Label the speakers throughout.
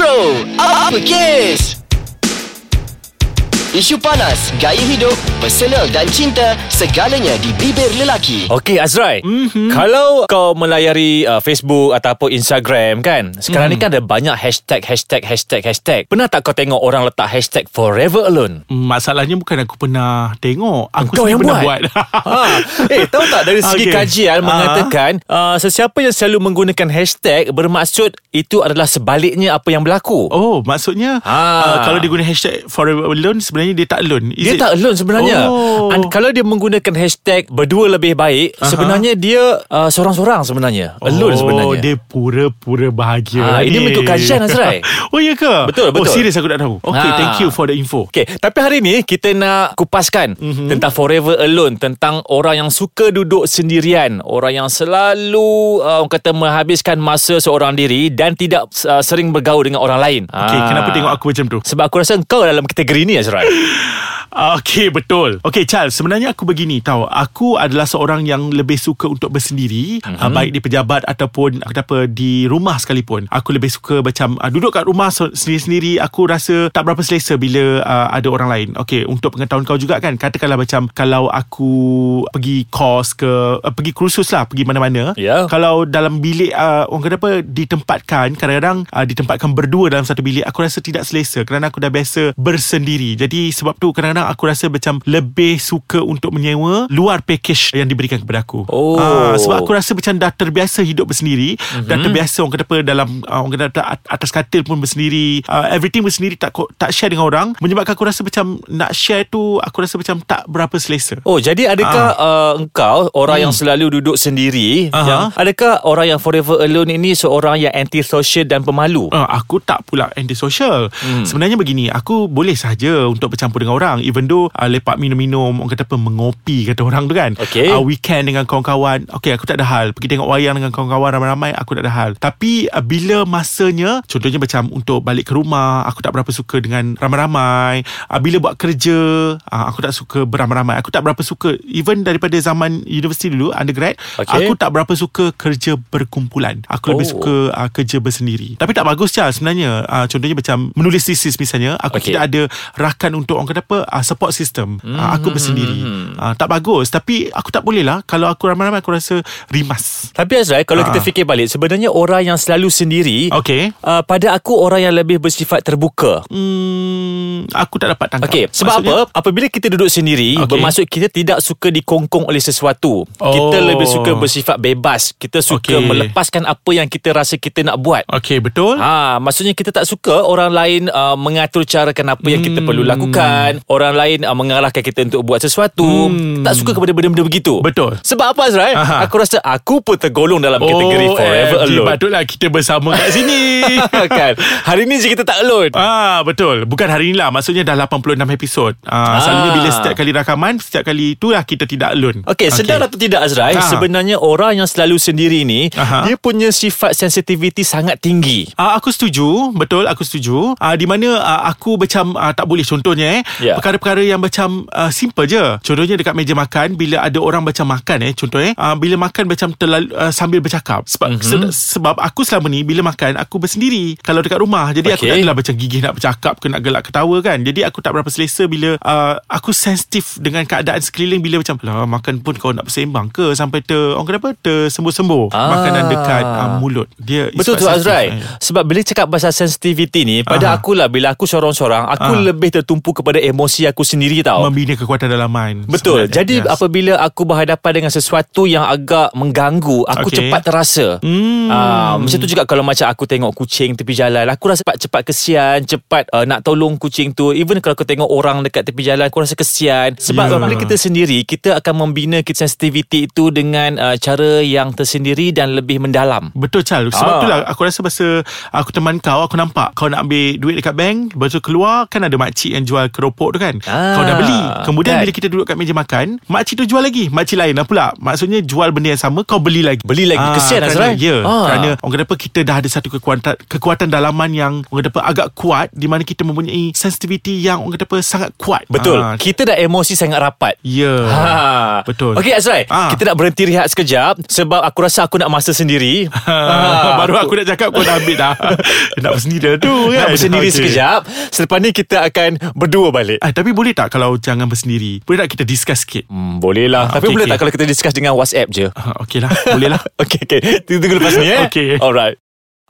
Speaker 1: Bro, apa kes? Isu panas, gaya hidup, personal dan cinta, segalanya di bibir lelaki.
Speaker 2: Okey Azrai mm-hmm. Kalau kau melayari uh, Facebook Ataupun Instagram kan Sekarang mm. ni kan ada banyak hashtag Hashtag Hashtag Hashtag Pernah tak kau tengok Orang letak hashtag Forever Alone
Speaker 3: Masalahnya bukan aku pernah tengok Aku
Speaker 2: Kau yang
Speaker 3: pernah
Speaker 2: buat,
Speaker 3: buat.
Speaker 2: ha. Eh tahu tak Dari segi
Speaker 3: Okey.
Speaker 2: kajian
Speaker 3: Ah.
Speaker 2: Mengatakan uh, Sesiapa yang selalu menggunakan hashtag Bermaksud Itu adalah sebaliknya Apa yang berlaku
Speaker 3: Oh maksudnya
Speaker 2: Ah.
Speaker 3: uh, Kalau dia guna hashtag Forever Alone Sebenarnya dia tak alone Is
Speaker 2: Dia
Speaker 3: it?
Speaker 2: tak alone sebenarnya
Speaker 3: Oh.
Speaker 2: And Kalau dia menggunakan hashtag Berdua lebih baik
Speaker 3: Aha.
Speaker 2: Sebenarnya dia uh, Seorang-seorang sebenarnya Alone
Speaker 3: oh,
Speaker 2: sebenarnya
Speaker 3: dia pura-pura bahagia
Speaker 2: Ah, ini
Speaker 3: ni.
Speaker 2: mengikut kajian, Azrai.
Speaker 3: oh ya ke?
Speaker 2: Betul, betul.
Speaker 3: Oh serius aku tak tahu Okay
Speaker 2: Ah.
Speaker 3: thank you for the info
Speaker 2: Okay, tapi hari ni kita nak kupaskan
Speaker 3: Mhm.
Speaker 2: mm-hmm. tentang forever alone, tentang orang yang suka duduk sendirian, orang yang selalu uh, orang kata menghabiskan masa seorang diri dan tidak uh, sering bergaul dengan orang lain.
Speaker 3: Okay
Speaker 2: Ah.
Speaker 3: kenapa tengok aku macam tu?
Speaker 2: Sebab aku rasa kau dalam kategori ni Azrai.
Speaker 3: Okay betul Okay Charles Sebenarnya aku begini tahu Aku adalah seorang yang Lebih suka untuk bersendiri
Speaker 2: Mhm.
Speaker 3: mm-hmm. uh, Baik di pejabat Ataupun apa Di rumah sekalipun Aku lebih suka macam uh, Duduk kat rumah Sendiri-sendiri Aku rasa Tak berapa selesa Bila uh, ada orang lain Okay Untuk pengetahuan kau juga kan Katakanlah macam Kalau aku Pergi kos ke uh, Pergi kursus lah Pergi mana-mana
Speaker 2: Ya.
Speaker 3: Kalau dalam bilik uh, Orang kata apa Ditempatkan Kadang-kadang uh, Ditempatkan berdua Dalam satu bilik Aku rasa tidak selesa Kerana aku dah biasa Bersendiri Jadi sebab tu Kadang-kadang aku rasa macam Lebih suka untuk menyewa Luar package Yang diberikan kepada aku
Speaker 2: Oh.
Speaker 3: Ah, Sebab aku rasa macam Dah terbiasa hidup bersendiri mm-hmm. Dah terbiasa Orang kata apa Dalam uh, Orang kata at- atas katil pun bersendiri uh, Everything bersendiri Tak tak share dengan orang Menyebabkan aku rasa macam Nak share tu Aku rasa macam Tak berapa selesa
Speaker 2: Oh, jadi adakah uh, engkau orang
Speaker 3: Hmm.
Speaker 2: yang selalu duduk sendiri?
Speaker 3: Aha.
Speaker 2: Yang adakah orang yang forever alone ini seorang yang antisocial dan pemalu?
Speaker 3: Uh, aku tak pula antisocial. Hmm. Sebenarnya begini, aku boleh saja untuk bercampur dengan orang even though uh, lepak minum-minum, orang kata apa mengopi kata orang tu kan.
Speaker 2: Okey.
Speaker 3: Uh, weekend dengan kawan-kawan, okey aku tak ada hal. Pergi tengok wayang dengan kawan-kawan ramai-ramai, aku tak ada hal. Tapi uh, bila masanya, contohnya macam untuk balik ke rumah, aku tak berapa suka dengan ramai-ramai. Uh, bila buat kerja, uh, aku tak suka beramai-ramai. Aku tak berapa suka even daripada zaman universiti dulu undergrad,
Speaker 2: Okey.
Speaker 3: aku tak berapa suka kerja berkumpulan. Aku oh. lebih suka uh, kerja bersendiri. Tapi tak bagus Charles sebenarnya. Uh, contohnya macam menulis thesis misalnya, aku okay. tidak ada rakan untuk orang kata apa uh, support system. Mm, uh, aku bersendiri.
Speaker 2: Hmm.
Speaker 3: Uh, tak bagus. Tapi aku tak boleh lah kalau aku ramai-ramai aku rasa rimas.
Speaker 2: Tapi Azrai, kalau
Speaker 3: Ah.
Speaker 2: kita fikir balik, sebenarnya orang yang selalu sendiri,
Speaker 3: Okey.
Speaker 2: uh, pada aku orang yang lebih bersifat terbuka.
Speaker 3: Hmm, aku tak dapat tangkap.
Speaker 2: Okey, sebab
Speaker 3: Maksudnya,
Speaker 2: apa? Apabila kita duduk sendiri, okay. bermaksud kita tidak suka dikongkong oleh sesuatu.
Speaker 3: Oh.
Speaker 2: Kita lebih suka bersifat bebas. Kita suka
Speaker 3: Okey.
Speaker 2: melepaskan apa yang kita rasa kita nak buat.
Speaker 3: Okey, betul.
Speaker 2: Ha, maksudnya kita tak suka orang lain uh, mengatur carakan apa yang kita
Speaker 3: Hmm.
Speaker 2: perlu lakukan. Orang lain uh, mengarahkan kita untuk buat sesuatu.
Speaker 3: Hmm.
Speaker 2: Tak suka kepada benda-benda begitu.
Speaker 3: Betul.
Speaker 2: Sebab apa Azrai?
Speaker 3: Aha.
Speaker 2: Aku rasa aku pun tergolong dalam kategori forever
Speaker 3: FG,
Speaker 2: alone.
Speaker 3: Patutlah kita bersama kat sini.
Speaker 2: kan? Hari ni je kita tak alone.
Speaker 3: Ah betul. Bukan hari ni lah. Maksudnya dah 86 episod. Ah,
Speaker 2: Ah.
Speaker 3: Selalunya bila setiap kali rakaman, setiap kali tu lah kita tidak alone.
Speaker 2: Okey, sedar atau tidak Azrai,
Speaker 3: Ha.
Speaker 2: sebenarnya orang yang selalu sendiri ni,
Speaker 3: Aha.
Speaker 2: dia punya sifat sensitivity sangat tinggi.
Speaker 3: Uh, aku setuju Betul aku setuju uh, Di mana uh, aku macam uh, Tak boleh contohnya eh
Speaker 2: Ya.
Speaker 3: Perkara-perkara yang macam uh, Simple je Contohnya dekat meja makan Bila ada orang macam makan eh Contoh eh uh, Bila makan macam terlalu, uh, Sambil bercakap Sebab
Speaker 2: Mhm.
Speaker 3: mm-hmm. se- Sebab aku selama ni Bila makan Aku bersendiri Kalau dekat rumah Jadi aku
Speaker 2: Okey.
Speaker 3: tak adalah macam gigih nak bercakap ke Nak gelak ketawa kan Jadi aku tak berapa selesa Bila uh, Aku sensitif Dengan keadaan sekeliling Bila macam Lah makan pun kau nak bersembang ke Sampai ter Orang kata apa Tersembuh-sembuh
Speaker 2: Ah.
Speaker 3: Makanan dekat uh, mulut Dia
Speaker 2: Betul tu Azrai
Speaker 3: sensitif.
Speaker 2: Sebab bila cakap pasal sensitivity ni Pada
Speaker 3: Aha.
Speaker 2: aku lah Bila aku sorang-sorang Aku
Speaker 3: Ah.
Speaker 2: lebih tertumpu kepada emosi aku sendiri tau
Speaker 3: membina kekuatan dalaman.
Speaker 2: Betul.
Speaker 3: sebenarnya.
Speaker 2: Jadi
Speaker 3: Yes.
Speaker 2: apabila aku berhadapan dengan sesuatu yang agak mengganggu, aku
Speaker 3: Okey.
Speaker 2: cepat terasa.
Speaker 3: Hmm.
Speaker 2: Ah, macam tu juga kalau macam aku tengok kucing tepi jalan, aku rasa cepat cepat kesian, cepat uh, nak tolong kucing tu. Even kalau aku tengok orang dekat tepi jalan, aku rasa kesian. Sebab
Speaker 3: Ya.
Speaker 2: apabila kita sendiri, kita akan membina kita sensitivity itu dengan uh, cara yang tersendiri dan lebih mendalam.
Speaker 3: Betul Chal Sebab
Speaker 2: Ah.
Speaker 3: tu lah Aku rasa masa Aku teman kau Aku nampak Kau nak ambil duit dekat bank Lepas tu keluar Kan ada makcik yang jual keropok tu kan
Speaker 2: Ah,
Speaker 3: Kau dah beli Kemudian
Speaker 2: kan.
Speaker 3: bila kita duduk kat meja makan Makcik tu jual lagi Makcik lain lah pula Maksudnya jual benda yang sama Kau beli lagi
Speaker 2: Beli lagi. Kesian,
Speaker 3: kerana,
Speaker 2: Azrai.
Speaker 3: Ya
Speaker 2: Ah.
Speaker 3: Kerana orang kata apa Kita dah ada satu kekuatan Kekuatan dalaman yang Orang kata apa Agak kuat Di mana kita mempunyai Sensitivity yang Orang kata apa Sangat kuat
Speaker 2: Betul.
Speaker 3: Ah,
Speaker 2: Kita dah emosi sangat rapat.
Speaker 3: Ya
Speaker 2: Ha.
Speaker 3: Betul
Speaker 2: Okey Azrai,
Speaker 3: Ah.
Speaker 2: kita nak berhenti rehat sekejap sebab aku rasa aku nak masa sendiri.
Speaker 3: Ah, Baru aku nak cakap Kau dah ambil dah Nak bersendiri tu kan
Speaker 2: Nak bersendiri
Speaker 3: Okey.
Speaker 2: sekejap. Selepas ni kita akan berdua balik.
Speaker 3: Ah, tapi boleh tak kalau jangan bersendiri? Boleh tak kita discuss sikit?
Speaker 2: Hmm, boleh lah.
Speaker 3: Ah,
Speaker 2: Tapi
Speaker 3: okey,
Speaker 2: boleh
Speaker 3: okey.
Speaker 2: tak kalau kita discuss dengan WhatsApp je?
Speaker 3: Ah, Okey lah, boleh lah.
Speaker 2: Okey, okey. Tunggu lepas ni eh.
Speaker 3: Okey.
Speaker 2: Alright.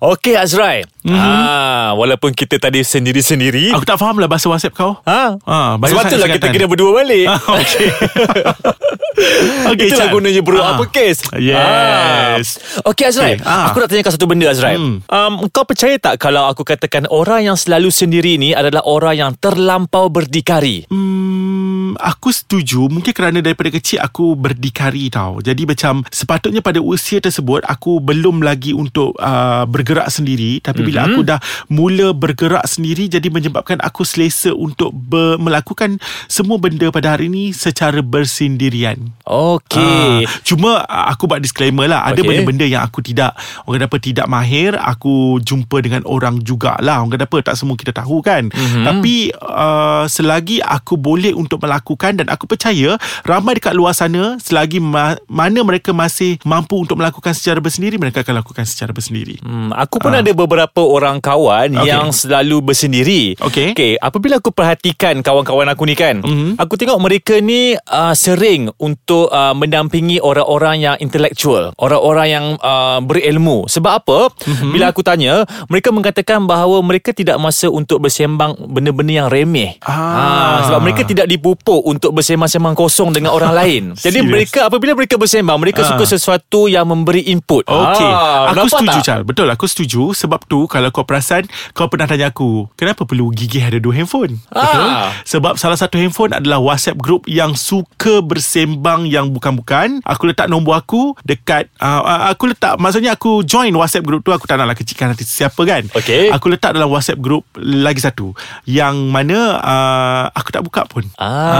Speaker 2: Okey Azrai. Mm-hmm. Ah, walaupun kita tadi sendiri-sendiri.
Speaker 3: Aku tak faham lah bahasa WhatsApp kau.
Speaker 2: Ha?
Speaker 3: Ah, banyak
Speaker 2: Sebab itulah kita kena berdua balik.
Speaker 3: Ah, Okey. Okey,
Speaker 2: Itulah
Speaker 3: Chan.
Speaker 2: gunanya bro
Speaker 3: Ah.
Speaker 2: apa kes
Speaker 3: Yes.
Speaker 2: ah. Okey Azrai
Speaker 3: Okey, ah.
Speaker 2: Aku nak tanyakan satu benda Azrai
Speaker 3: Hmm.
Speaker 2: um, Kau percaya tak Kalau aku katakan Orang yang selalu sendiri ni Adalah orang yang terlampau berdikari
Speaker 3: Hmm, aku setuju Mungkin kerana daripada kecil Aku berdikari tau Jadi macam Sepatutnya pada usia tersebut Aku belum lagi untuk uh, Bergerak sendiri Tapi bila
Speaker 2: Mhm.
Speaker 3: aku dah Mula bergerak sendiri Jadi menyebabkan aku selesa Untuk ber, melakukan Semua benda pada hari ini Secara bersendirian
Speaker 2: Okey
Speaker 3: Ah, cuma ah, aku buat disclaimer lah Ada
Speaker 2: Okey.
Speaker 3: benda-benda yang aku tidak Orang kata apa Tidak mahir Aku jumpa dengan orang jugalah Orang kata apa Tak semua kita tahu kan
Speaker 2: Mhm.
Speaker 3: mm-hmm. Tapi uh, Selagi aku boleh untuk melakukan Dan aku percaya Ramai dekat luar sana Selagi ma- mana mereka masih Mampu untuk melakukan secara bersendiri Mereka akan lakukan secara bersendiri
Speaker 2: Hmm, aku pun ada beberapa orang kawan
Speaker 3: Okey.
Speaker 2: yang selalu bersendiri.
Speaker 3: Okey.
Speaker 2: Okay, apabila aku perhatikan kawan-kawan aku ni kan,
Speaker 3: Mhm.
Speaker 2: aku tengok mereka ni uh, sering untuk uh, mendampingi orang-orang yang intellectual, orang-orang yang uh, berilmu. Sebab apa?
Speaker 3: Mhm.
Speaker 2: Bila aku tanya, mereka mengatakan bahawa mereka tidak masa untuk bersembang benda-benda yang remeh.
Speaker 3: Ah.
Speaker 2: sebab mereka tidak dipupuk untuk bersembang-sembang kosong dengan orang lain. Jadi
Speaker 3: Serious?
Speaker 2: mereka apabila mereka bersembang, mereka
Speaker 3: Ah.
Speaker 2: suka sesuatu yang memberi input.
Speaker 3: Okey,
Speaker 2: Ah,
Speaker 3: aku setuju
Speaker 2: tak?
Speaker 3: Chal. Betul, aku setuju. Sebab tu kalau kau perasan, kau pernah tanya aku, kenapa perlu gigih ada dua handphone?
Speaker 2: Ah.
Speaker 3: Betul? Sebab salah satu handphone adalah WhatsApp group yang suka bersembang yang bukan-bukan. Aku letak nombor aku dekat, uh, aku letak, maksudnya aku join WhatsApp group tu, aku tak naklah kecilkan nanti siapa kan.
Speaker 2: Okey.
Speaker 3: Aku letak dalam WhatsApp group lagi satu. Yang mana uh, aku tak buka pun.
Speaker 2: Ah,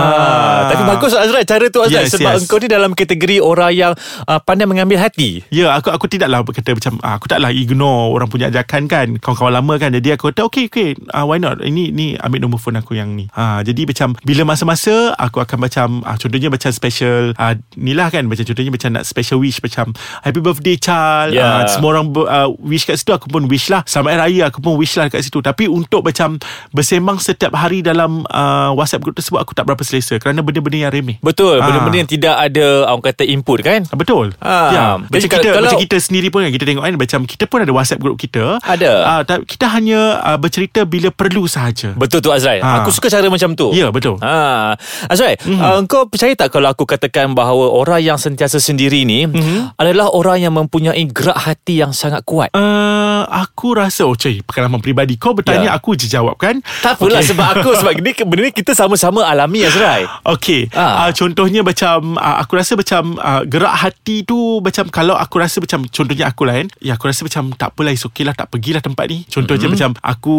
Speaker 2: tapi bagus Azrai cara tu Azrai
Speaker 3: Yes,
Speaker 2: sebab
Speaker 3: yes.
Speaker 2: engkau ni dalam kategori orang yang uh, pandai mengambil hati.
Speaker 3: Ya aku aku tidaklah berkata macam ah, aku taklah ignore orang punya ajakan kan kawan-kawan lama kan. Jadi aku kata okay okay uh, why not? Ini ni ambil nombor phone aku yang ni. Ha jadi macam bila masa-masa aku akan macam ah, contohnya macam special ah, ni lah kan macam contohnya macam nak special wish macam happy birthday child.
Speaker 2: Ya.
Speaker 3: ah, semua orang ah, wish kat situ aku pun wish lah. Hari raya aku pun wish lah kat situ. Tapi untuk macam bersembang setiap hari dalam uh, WhatsApp group tersebut aku tak berapa selesa kerana benda-benda yang remeh
Speaker 2: Betul,
Speaker 3: Ah.
Speaker 2: benda-benda yang tidak ada orang kata input kan?
Speaker 3: Ah, Betul
Speaker 2: Ah,
Speaker 3: ya, Macam kita
Speaker 2: kalau-
Speaker 3: Macam kita sendiri pun kan Kita tengok kan Macam kita pun ada WhatsApp group kita
Speaker 2: Ada.
Speaker 3: Ah, ta- Kita hanya uh, bercerita Bila perlu sahaja
Speaker 2: Betul tu Azrai.
Speaker 3: Ha.
Speaker 2: Aku suka cara macam tu.
Speaker 3: Ya betul
Speaker 2: Ha. Azrai, mm-hmm. uh, engkau percaya tak kalau aku katakan bahawa orang yang sentiasa sendiri ni mm-hmm. adalah orang yang mempunyai gerak hati yang sangat kuat?
Speaker 3: Uh, aku rasa Oh cuy Pengalaman peribadi Kau bertanya
Speaker 2: Ya.
Speaker 3: Aku je jawab kan
Speaker 2: Tak apalah sebab aku sebab ni benda ni kita sama-sama alami Azrai.
Speaker 3: Okey
Speaker 2: Ah.
Speaker 3: uh, Contohnya macam uh, Aku rasa macam uh, Gerak hati tu Macam kalau aku rasa macam Contohnya aku lah kan Ya aku rasa macam Tak apalah it's okay lah Tak pergilah tempat ni Contohnya
Speaker 2: Mhm.
Speaker 3: mm-hmm. macam Aku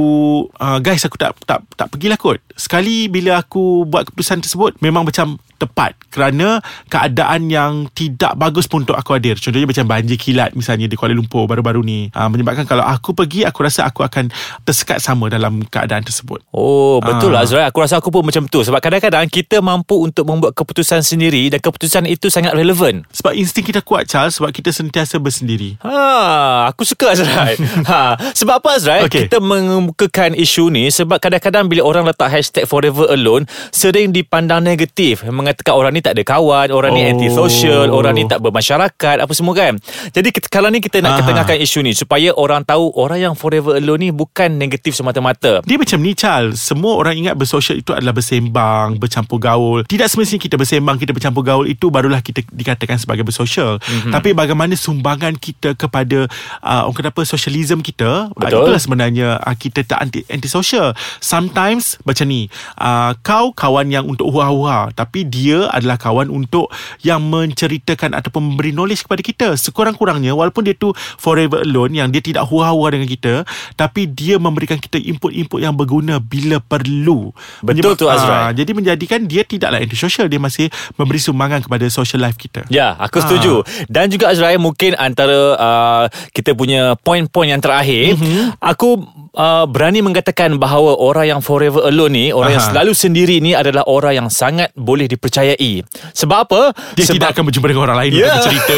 Speaker 3: uh, Guys aku tak Tak tak pergilah kot Sekali bila aku Buat keputusan tersebut Memang macam tepat kerana keadaan yang tidak bagus pun untuk aku hadir contohnya macam banjir kilat misalnya di Kuala Lumpur baru-baru ni uh, menyebabkan kalau aku pergi aku rasa aku akan tersekat sama dalam keadaan tersebut
Speaker 2: Oh betul
Speaker 3: Ah.
Speaker 2: lah Azrai Aku rasa aku pun macam tu Sebab kadang-kadang Kita mampu untuk membuat keputusan sendiri Dan keputusan itu sangat relevan
Speaker 3: sebab insting kita kuat Charles sebab kita sentiasa bersendiri
Speaker 2: Ha, aku suka Azrai. ha, sebab apa Azrai?
Speaker 3: Okey.
Speaker 2: Kita mengemukakan isu ni sebab kadang-kadang bila orang letak hashtag forever alone sering dipandang negatif. Mengatakan orang ni tak ada kawan, orang ni
Speaker 3: Oh.
Speaker 2: anti-social, orang ni tak bermasyarakat, apa semua kan. Jadi kalau ni kita nak
Speaker 3: Aha.
Speaker 2: ketengahkan isu ni supaya orang tahu orang yang forever alone ni bukan negatif semata-mata.
Speaker 3: Dia macam ni Charles Semua orang ingat bersosial itu adalah bersembang Bercampur gaul Tidak semestinya kita bersembang Kita bercampur gaul Itu barulah kita dikatakan sebagai bersosial
Speaker 2: Mhm.
Speaker 3: mm-hmm. Tapi bagaimana sumbangan kita kepada uh, Orang kata apa Socialism kita uh,
Speaker 2: Betul.
Speaker 3: Itulah sebenarnya uh, Kita tak anti, anti-social Sometimes Macam ni uh, Kau kawan yang untuk hua-hua Tapi dia adalah kawan untuk yang menceritakan ataupun memberi knowledge kepada kita. Sekurang-kurangnya walaupun dia tu forever alone yang dia tidak hura-hura dengan kita, tapi dia memberikan kita input-input yang berguna bila perlu.
Speaker 2: Betul tu, Azrai.
Speaker 3: Ah, jadi menjadikan dia tidaklah antisocial, dia masih memberi sumbangan kepada social life kita.
Speaker 2: Ya, aku setuju. Dan juga Azrael mungkin antara uh, kita punya poin-poin yang terakhir, mm-hmm. aku uh, berani mengatakan bahawa orang yang forever alone ni, orang Aha. yang selalu sendiri ni adalah orang yang sangat boleh dipercayai. Sebab apa?
Speaker 3: Dia
Speaker 2: Sebab
Speaker 3: tidak akan berjumpa dengan orang lain
Speaker 2: Ya.
Speaker 3: untuk bercerita.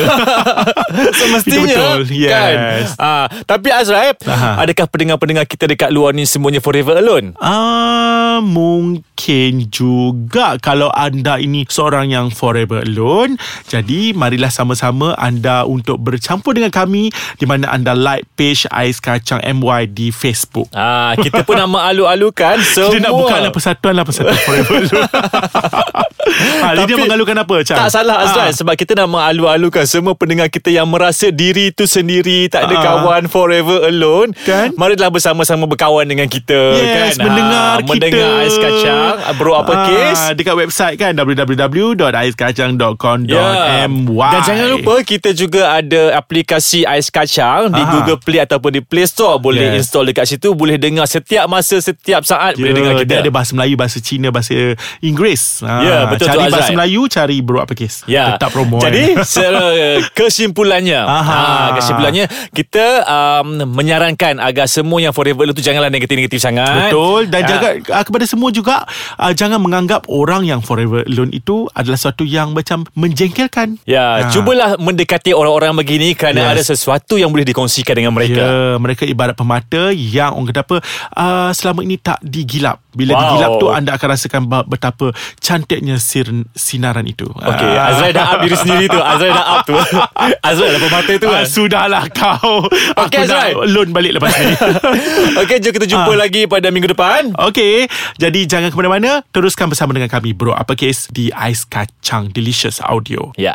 Speaker 2: Semestinya
Speaker 3: betul. Yes.
Speaker 2: kan? Ah, Tapi Azrael
Speaker 3: Aha.
Speaker 2: Adakah pendengar-pendengar kita Dekat luar ni Semuanya forever alone?
Speaker 3: Ah, mungkin juga kalau anda ini seorang yang forever alone. Jadi marilah sama-sama anda untuk bercampur dengan kami di mana anda like page Ais Kacang MY di Facebook.
Speaker 2: Ah, kita pun nak mengalu-alukan semua.
Speaker 3: Dia nak buka lah persatuan lah persatuan forever alone. ha, dia
Speaker 2: Tapi-
Speaker 3: mengalukan apa Cang?
Speaker 2: Tak salah Azrael
Speaker 3: Ah.
Speaker 2: Sebab kita nak mengalu-alukan Semua pendengar kita yang merasa Diri tu sendiri Tak ada
Speaker 3: Ah.
Speaker 2: kawan Forever alone
Speaker 3: Kan?
Speaker 2: Marilah bersama-sama berkawan dengan kita
Speaker 3: Yes,
Speaker 2: kan?
Speaker 3: mendengar
Speaker 2: Ah,
Speaker 3: kita.
Speaker 2: Mendengar Ais Kacang Bro apa
Speaker 3: Ah,
Speaker 2: kes
Speaker 3: Dekat website kan www.aiskacang.com.my
Speaker 2: Ya. Dan jangan lupa kita juga ada aplikasi Ais Kacang di. Google Play ataupun di Play Store. Boleh
Speaker 3: Yes.
Speaker 2: install dekat situ, boleh dengar setiap masa, setiap saat boleh dengar kita.
Speaker 3: Dia ada bahasa Melayu, bahasa Cina, bahasa Inggeris. Ha,
Speaker 2: Ya, betul tu,
Speaker 3: Cari bahasa. Melayu, cari bro apa kes.
Speaker 2: Ya.
Speaker 3: Tetap promo.
Speaker 2: Jadi kesimpulannya,
Speaker 3: Aha.
Speaker 2: ha, kesimpulannya kita um, menyarankan agar semua yang forever alone tu janganlah negatif-negatif sangat.
Speaker 3: Betul dan
Speaker 2: Ah.
Speaker 3: jaga uh, kepada semua juga uh, jangan menganggap orang yang forever alone itu adalah sesuatu yang macam menjengkelkan.
Speaker 2: Ya,
Speaker 3: Ah.
Speaker 2: cubalah mendekati orang-orang begini kerana
Speaker 3: Yes.
Speaker 2: ada sesuatu yang boleh dikongsikan dengan mereka.
Speaker 3: Ya, mereka ibarat pemata yang orang kata apa uh, selama ini tak digilap. Bila
Speaker 2: Wow.
Speaker 3: digilap tu anda akan rasakan betapa cantiknya sir, sinaran itu.
Speaker 2: Okey,
Speaker 3: Ah.
Speaker 2: Azrael dah up diri sendiri tu. Azrael dah up tu. Azrael dah pemata tu
Speaker 3: Ah,
Speaker 2: kan.
Speaker 3: sudahlah kau.
Speaker 2: Okey,
Speaker 3: Aku nak
Speaker 2: Azrai.
Speaker 3: loan balik lepas ni.
Speaker 2: Okey, jom kita jumpa
Speaker 3: Ah.
Speaker 2: lagi pada minggu depan.
Speaker 3: Okey, jadi jangan ke mana-mana. Teruskan bersama dengan kami Bro Apa Kes di Ais Kacang Delicious Audio.
Speaker 2: Ya.